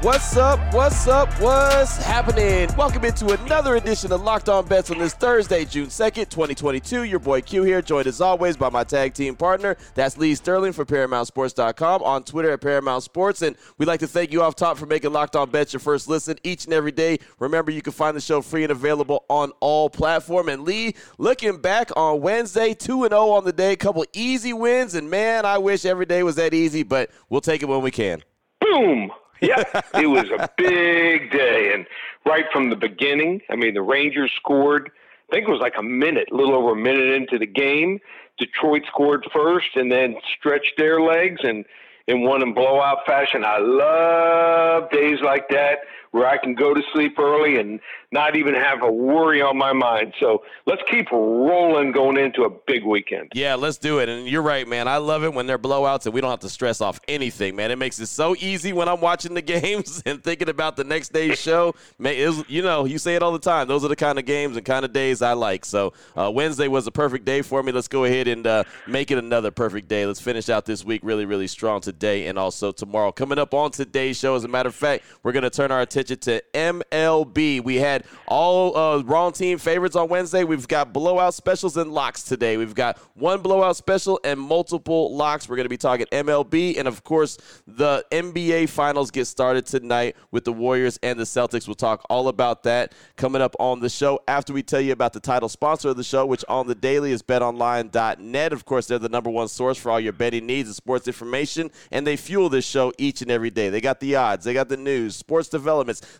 What's up? What's up? What's happening? Welcome into another edition of Locked On Bets on this Thursday, June 2nd, 2022. Your boy Q here, joined as always by my tag team partner. That's Lee Sterling for ParamountSports.com on Twitter at Paramount Sports. And we'd like to thank you off top for making Locked On Bets your first listen each and every day. Remember, you can find the show free and available on all platforms. And Lee, looking back on Wednesday, 2 0 on the day, a couple easy wins. And man, I wish every day was that easy, but we'll take it when we can. Boom! yeah, it was a big day. And right from the beginning, I mean, the Rangers scored, I think it was like a minute, a little over a minute into the game. Detroit scored first and then stretched their legs and, and won in blowout fashion. I love days like that where I can go to sleep early and not even have a worry on my mind. So let's keep rolling going into a big weekend. Yeah, let's do it. And you're right, man. I love it when they're blowouts and we don't have to stress off anything, man. It makes it so easy when I'm watching the games and thinking about the next day's show. You know, you say it all the time. Those are the kind of games and kind of days I like. So uh, Wednesday was a perfect day for me. Let's go ahead and uh, make it another perfect day. Let's finish out this week really, really strong today and also tomorrow. Coming up on today's show, as a matter of fact, we're going to turn our attention to MLB. We had all uh, wrong team favorites on Wednesday. We've got blowout specials and locks today. We've got one blowout special and multiple locks. We're going to be talking MLB. And of course, the NBA finals get started tonight with the Warriors and the Celtics. We'll talk all about that coming up on the show after we tell you about the title sponsor of the show, which on the daily is betonline.net. Of course, they're the number one source for all your betting needs and sports information, and they fuel this show each and every day. They got the odds, they got the news, sports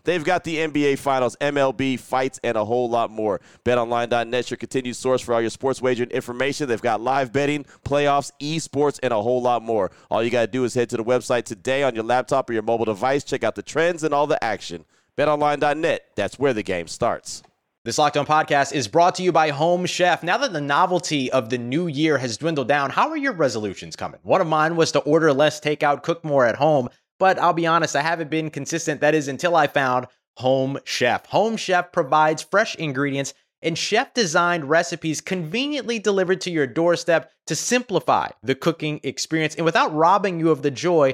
They've got the NBA finals, MLB fights, and a whole lot more. BetOnline.net, your continued source for all your sports wagering information. They've got live betting, playoffs, esports, and a whole lot more. All you got to do is head to the website today on your laptop or your mobile device. Check out the trends and all the action. BetOnline.net, that's where the game starts. This Locked On podcast is brought to you by Home Chef. Now that the novelty of the new year has dwindled down, how are your resolutions coming? One of mine was to order less takeout, cook more at home. But I'll be honest, I haven't been consistent. That is until I found Home Chef. Home Chef provides fresh ingredients and chef designed recipes conveniently delivered to your doorstep to simplify the cooking experience and without robbing you of the joy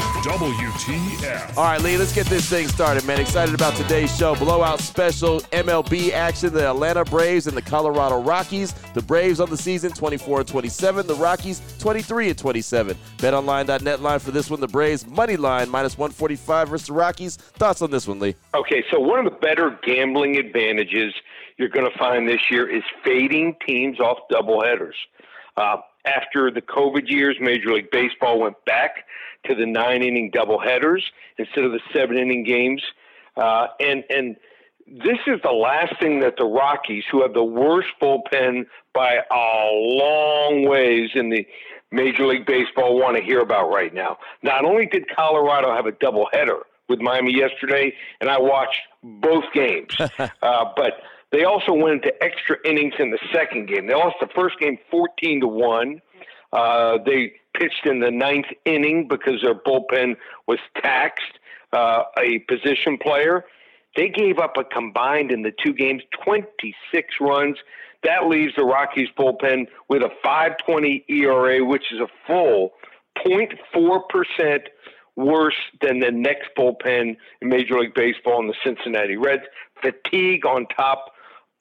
WTF. All right, Lee, let's get this thing started, man. Excited about today's show. Blowout special MLB action. The Atlanta Braves and the Colorado Rockies. The Braves on the season 24 and 27. The Rockies 23 and 27. BetOnline.net line for this one. The Braves money line minus 145 versus the Rockies. Thoughts on this one, Lee? Okay, so one of the better gambling advantages you're going to find this year is fading teams off doubleheaders. Uh, after the COVID years, Major League Baseball went back to the nine inning doubleheaders instead of the seven inning games. Uh, and, and this is the last thing that the Rockies, who have the worst bullpen by a long ways in the Major League Baseball, want to hear about right now. Not only did Colorado have a doubleheader with Miami yesterday, and I watched both games, uh, but they also went into extra innings in the second game. They lost the first game 14 to 1. Uh, they pitched in the ninth inning because their bullpen was taxed, uh, a position player. They gave up a combined in the two games 26 runs. That leaves the Rockies bullpen with a 5.20 ERA, which is a full 0.4 percent worse than the next bullpen in Major League Baseball in the Cincinnati Reds. Fatigue on top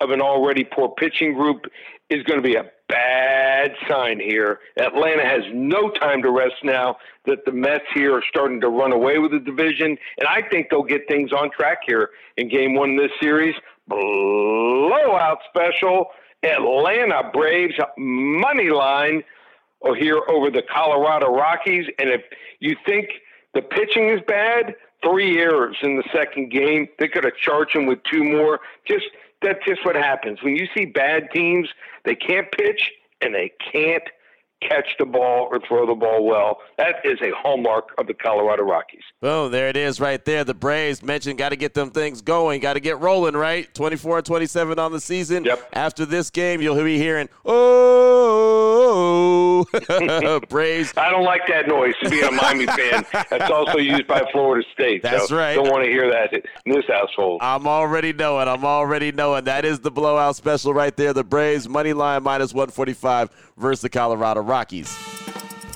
of an already poor pitching group is going to be a bad sign here. Atlanta has no time to rest now that the Mets here are starting to run away with the division, and I think they'll get things on track here in game one of this series. Blowout special. Atlanta Braves money line oh, here over the Colorado Rockies. And if you think the pitching is bad, three errors in the second game. They could have charged him with two more. Just that's just what happens when you see bad teams. They can't pitch and they can't catch the ball or throw the ball well. That is a hallmark of the Colorado Rockies. Boom, there it is right there. The Braves mentioned got to get them things going, got to get rolling, right? 24 and 27 on the season. Yep. After this game, you'll be hearing, oh, Braves. I don't like that noise to be a Miami fan. That's also used by Florida State. That's so right. Don't want to hear that in this household. I'm already knowing. I'm already knowing. That is the blowout special right there. The Braves money line minus 145 versus the Colorado Rockies.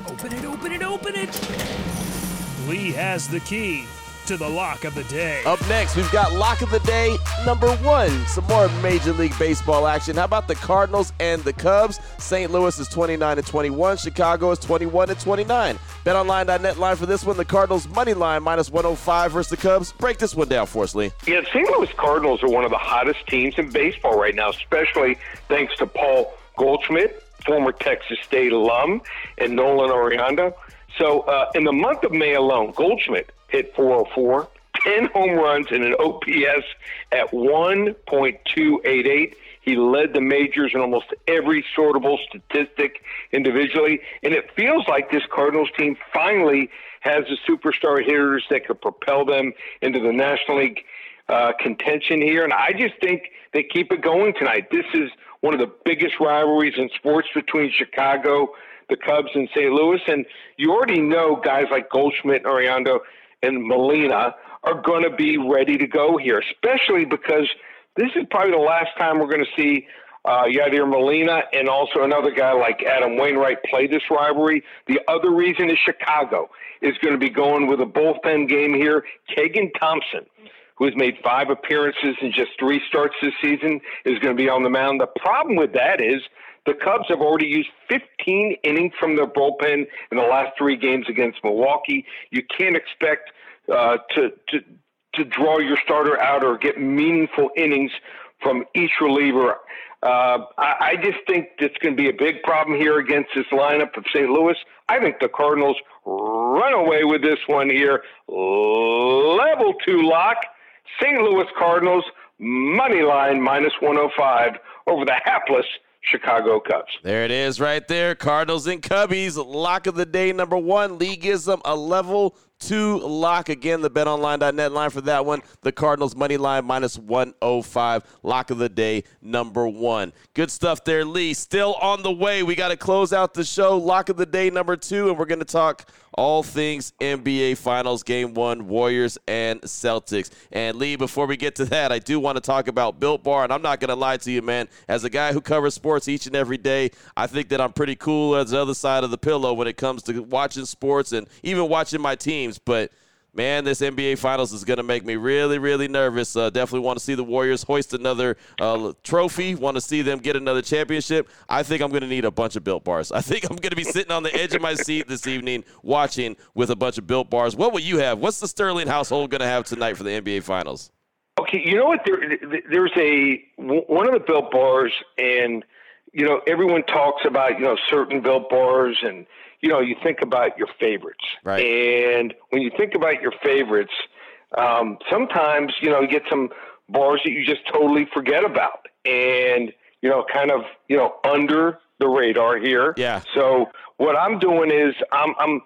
Open it, open it, open it. Lee has the key to the lock of the day. Up next, we've got lock of the day number one. Some more Major League Baseball action. How about the Cardinals and the Cubs? St. Louis is 29 and 21. Chicago is 21 and 29. BetOnline.net line for this one. The Cardinals money line minus 105 versus the Cubs. Break this one down for us, Lee. Yeah, the St. Louis Cardinals are one of the hottest teams in baseball right now, especially thanks to Paul Goldschmidt, former Texas State alum, and Nolan Arenado. So uh, in the month of May alone, Goldschmidt hit 404, 10 home runs, and an OPS at 1.288. He led the majors in almost every sortable statistic individually. And it feels like this Cardinals team finally has the superstar hitters that could propel them into the National League uh, contention here. And I just think they keep it going tonight. This is one of the biggest rivalries in sports between Chicago, the Cubs, and St. Louis. And you already know guys like Goldschmidt, and Arenado, and Molina are going to be ready to go here, especially because this is probably the last time we're going to see uh, Yadier Molina and also another guy like Adam Wainwright play this rivalry. The other reason is Chicago is going to be going with a bullpen game here. Keegan Thompson, who has made five appearances in just three starts this season, is going to be on the mound. The problem with that is the Cubs have already used 15 innings from their bullpen in the last three games against Milwaukee. You can't expect uh, to, to to draw your starter out or get meaningful innings from each reliever. Uh, I, I just think it's going to be a big problem here against this lineup of St. Louis. I think the Cardinals run away with this one here. Level two lock. St. Louis Cardinals money line minus 105 over the hapless Chicago Cubs. There it is right there. Cardinals and Cubbies. Lock of the day number one. Lee gives them a level two lock. Again, the betonline.net line for that one. The Cardinals money line minus 105. Lock of the day number one. Good stuff there, Lee. Still on the way. We got to close out the show. Lock of the day number two, and we're going to talk all things NBA Finals Game One, Warriors and Celtics. And Lee, before we get to that, I do want to talk about Built Bar, and I'm not going to lie to you, man. As a guy who covers sports each and every day, I think that I'm pretty cool as the other side of the pillow when it comes to watching sports and even watching my teams. But man, this NBA Finals is going to make me really, really nervous. Uh, definitely want to see the Warriors hoist another uh, trophy. Want to see them get another championship. I think I'm going to need a bunch of built bars. I think I'm going to be sitting on the edge of my seat this evening watching with a bunch of built bars. What will you have? What's the Sterling household going to have tonight for the NBA Finals? Okay, you know what? There, there's a one of the built bars, and you know everyone talks about you know certain built bars and you know, you think about your favorites. Right. And when you think about your favorites, um, sometimes, you know, you get some bars that you just totally forget about and, you know, kind of, you know, under the radar here. Yeah. So what I'm doing is I'm, I'm,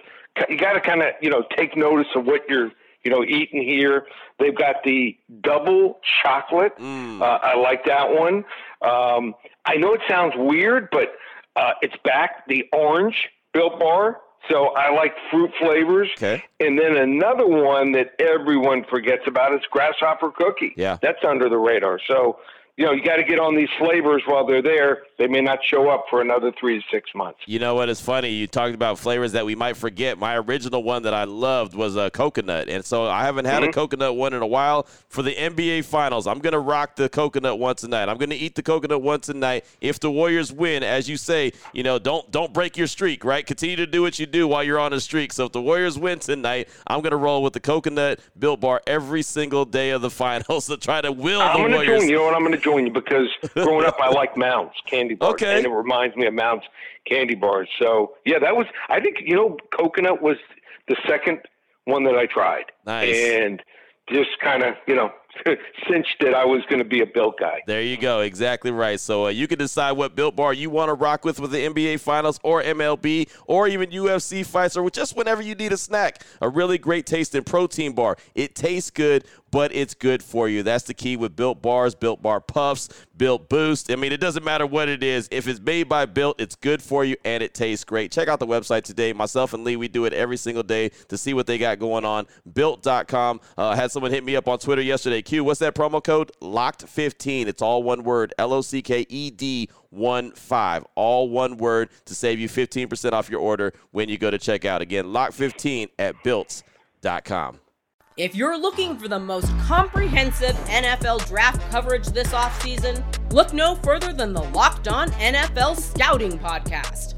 you got to kind of, you know, take notice of what you're, you know, eating here. They've got the double chocolate. Mm. Uh, I like that one. Um, I know it sounds weird, but uh, it's back. The orange Built Bar, So I like fruit flavors. Okay. And then another one that everyone forgets about is grasshopper cookie. Yeah. That's under the radar. So, you know, you got to get on these flavors while they're there. They may not show up for another three to six months. You know what is funny? You talked about flavors that we might forget. My original one that I loved was a coconut, and so I haven't had Mm-hmm. a coconut one in a while. For the NBA Finals, I'm gonna rock the coconut one tonight. I'm gonna eat the coconut one tonight. If the Warriors win, as you say, you know, don't don't break your streak, right? Continue to do what you do while you're on a streak. So if the Warriors win tonight, I'm gonna roll with the coconut Built Bar every single day of the finals to try to will I'm the Warriors. join you. Know what? I'm going to join you because growing up, I like Mounds candy bars, Okay. and it reminds me of Mounds candy bars. So yeah, that was. I think you know, coconut was the second one that I tried, Nice. and just kind of you know cinched that I was going to be a built guy. There you go. Exactly right. So uh, you can decide what built bar you want to rock with with the NBA Finals or MLB or even UFC fights or just whenever you need a snack. A really great tasting protein bar. It tastes good, but it's good for you. That's the key with built bars, built bar puffs, built boost. I mean, it doesn't matter what it is. If it's made by built, it's good for you and it tastes great. Check out the website today. Myself and Lee, we do it every single day to see what they got going on. Built.com. Uh, had someone hit me up on Twitter yesterday. Q, what's that promo code? Locked15. It's all one word. L O C K E D 1 5. All one word to save you 15% off your order when you go to checkout. Again, Lock15 at built.com. If you're looking for the most comprehensive NFL draft coverage this offseason, look no further than the Locked On NFL Scouting Podcast.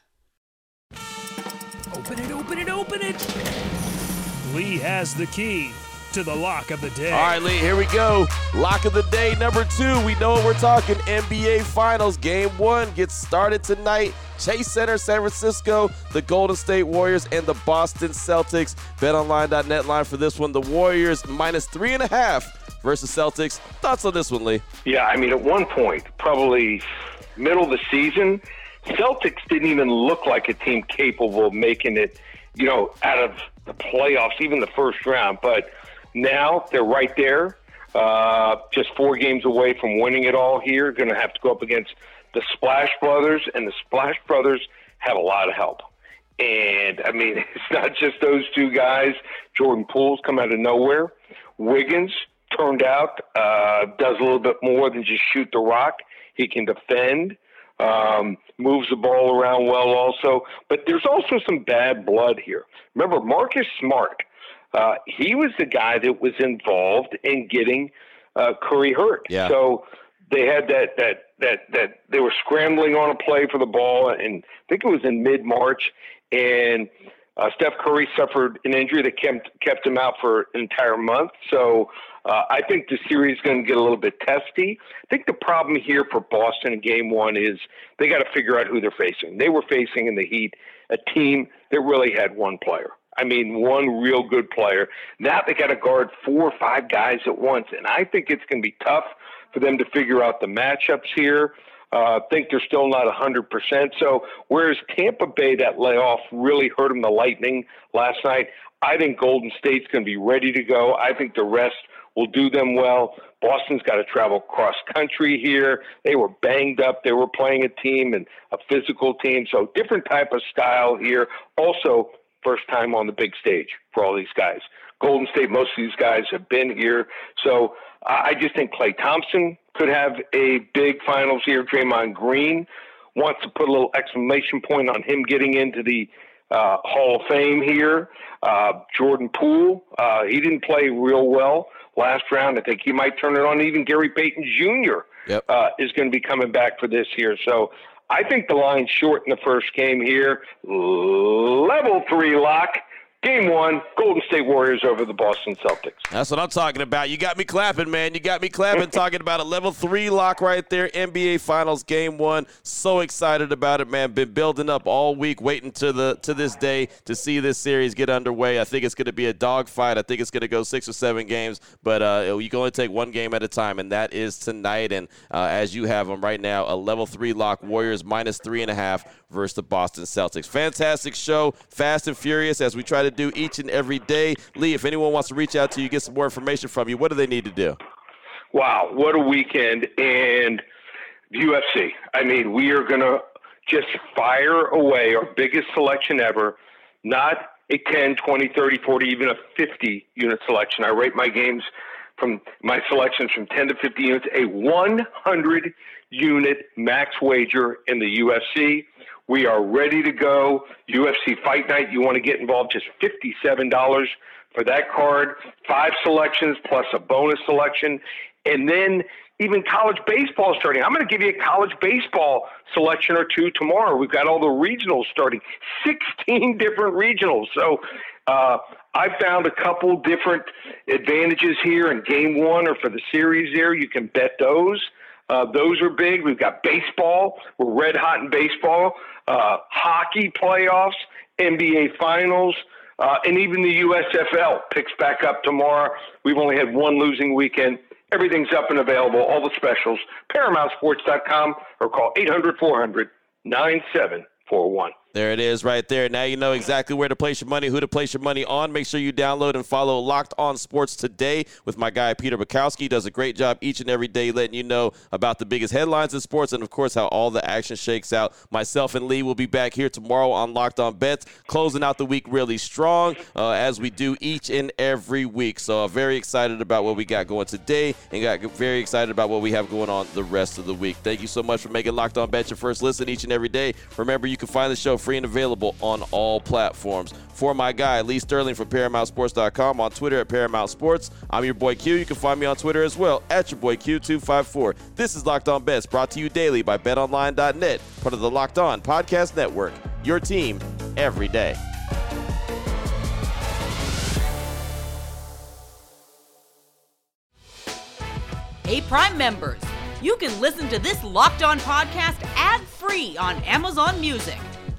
Open it, open it, open it. Lee has the key to the lock of the day. All right, Lee, here we go. Lock of the day number two. We know what we're talking. NBA Finals Game One gets started tonight. Chase Center, San Francisco, the Golden State Warriors, and the Boston Celtics. BetOnline.net line for this one. The Warriors minus three and a half versus Celtics. Thoughts on this one, Lee? Yeah, I mean, at one point, probably middle of the season, Celtics didn't even look like a team capable of making it, you know, out of the playoffs, even the first round. But now they're right there, uh, just four games away from winning it all here. Going to have to go up against the Splash Brothers, and the Splash Brothers have a lot of help. And I mean, it's not just those two guys. Jordan Poole's come out of nowhere. Wiggins turned out uh, does a little bit more than just shoot the rock. He can defend, um, moves the ball around well, also. But there's also some bad blood here. Remember, Marcus Smart. Uh, he was the guy that was involved in getting uh, Curry hurt. Yeah. So they had that that that that they were scrambling on a play for the ball, and I think it was in mid March, and uh, Steph Curry suffered an injury that kept kept him out for an entire month. So uh, I think the series is going to get a little bit testy. I think the problem here for Boston in Game One is they got to figure out who they're facing. They were facing in the Heat a team that really had one player. I mean, one real good player. Now they got to guard four or five guys at once, and I think it's going to be tough for them to figure out the matchups here. Uh, think they're still not 100%. So, whereas Tampa Bay, that layoff really hurt them, the Lightning last night, I think Golden State's going to be ready to go. I think the rest will do them well. Boston's got to travel cross country here. They were banged up. They were playing a team and a physical team. So, different type of style here. Also, first time on the big stage for all these guys. Golden State, most of these guys have been here. So I just think Klay Thompson could have a big finals here. Draymond Green wants to put a little exclamation point on him getting into the uh, Hall of Fame here. Uh, Jordan Poole, uh, he didn't play real well last round. I think he might turn it on. Even Gary Payton Jr. Yep. Uh, is going to be coming back for this here. So I think the line's short in the first game here. Level three lock. Game one, Golden State Warriors over the Boston Celtics. That's what I'm talking about. You got me clapping, man. You got me clapping talking about a level three lock right there. NBA Finals game one. So excited about it, man. Been building up all week, waiting to the to this day to see this series get underway. I think it's going to be a dogfight. I think it's going to go six or seven games, but uh, you can only take one game at a time, and that is tonight. And uh, as you have them right now, a level three lock. Warriors minus three and a half versus the Boston Celtics. Fantastic show, fast and furious, as we try to do each and every day. Lee, if anyone wants to reach out to you, get some more information from you, what do they need to do? Wow, what a weekend. And UFC. I mean, we are going to just fire away our biggest selection ever, not a 10, 20, 30, 40, even a 50 unit selection. I rate my games from my selections from 10 to 50 units, a 100 unit max wager in the UFC. We are ready to go. UFC Fight Night, you want to get involved, just $57 for that card. Five selections plus a bonus selection. And then even college baseball starting. I'm going to give you a college baseball selection or two tomorrow. We've got all the regionals starting, 16 different regionals. So uh, I found a couple different advantages here in game one or for the series there. You can bet those. Uh, those are big. We've got baseball. We're red hot in baseball. Uh, hockey playoffs, NBA finals, uh, and even the USFL picks back up tomorrow. We've only had one losing weekend. Everything's up and available. All the specials. ParamountSports.com or call 800 400 9741. There it is right there. Now you know exactly where to place your money, who to place your money on. Make sure you download and follow Locked On Sports today with my guy Peter Bukowski. He does a great job each and every day letting you know about the biggest headlines in sports and, of course, how all the action shakes out. Myself and Lee will be back here tomorrow on Locked On Bets, closing out the week really strong uh, as we do each and every week. So, uh, very excited about what we got going today and got very excited about what we have going on the rest of the week. Thank you so much for making Locked On Bets your first listen each and every day. Remember, you can find the show free and available on all platforms. For my guy, Lee Sterling from ParamountSports.com on Twitter at Paramount Sports. I'm your boy Q. You can find me on Twitter as well at your boy Q254. This is Locked On Bets brought to you daily by BetOnline.net, part of the Locked On Podcast Network. Your team every day. Hey, Prime members, you can listen to this Locked On podcast ad free on Amazon Music.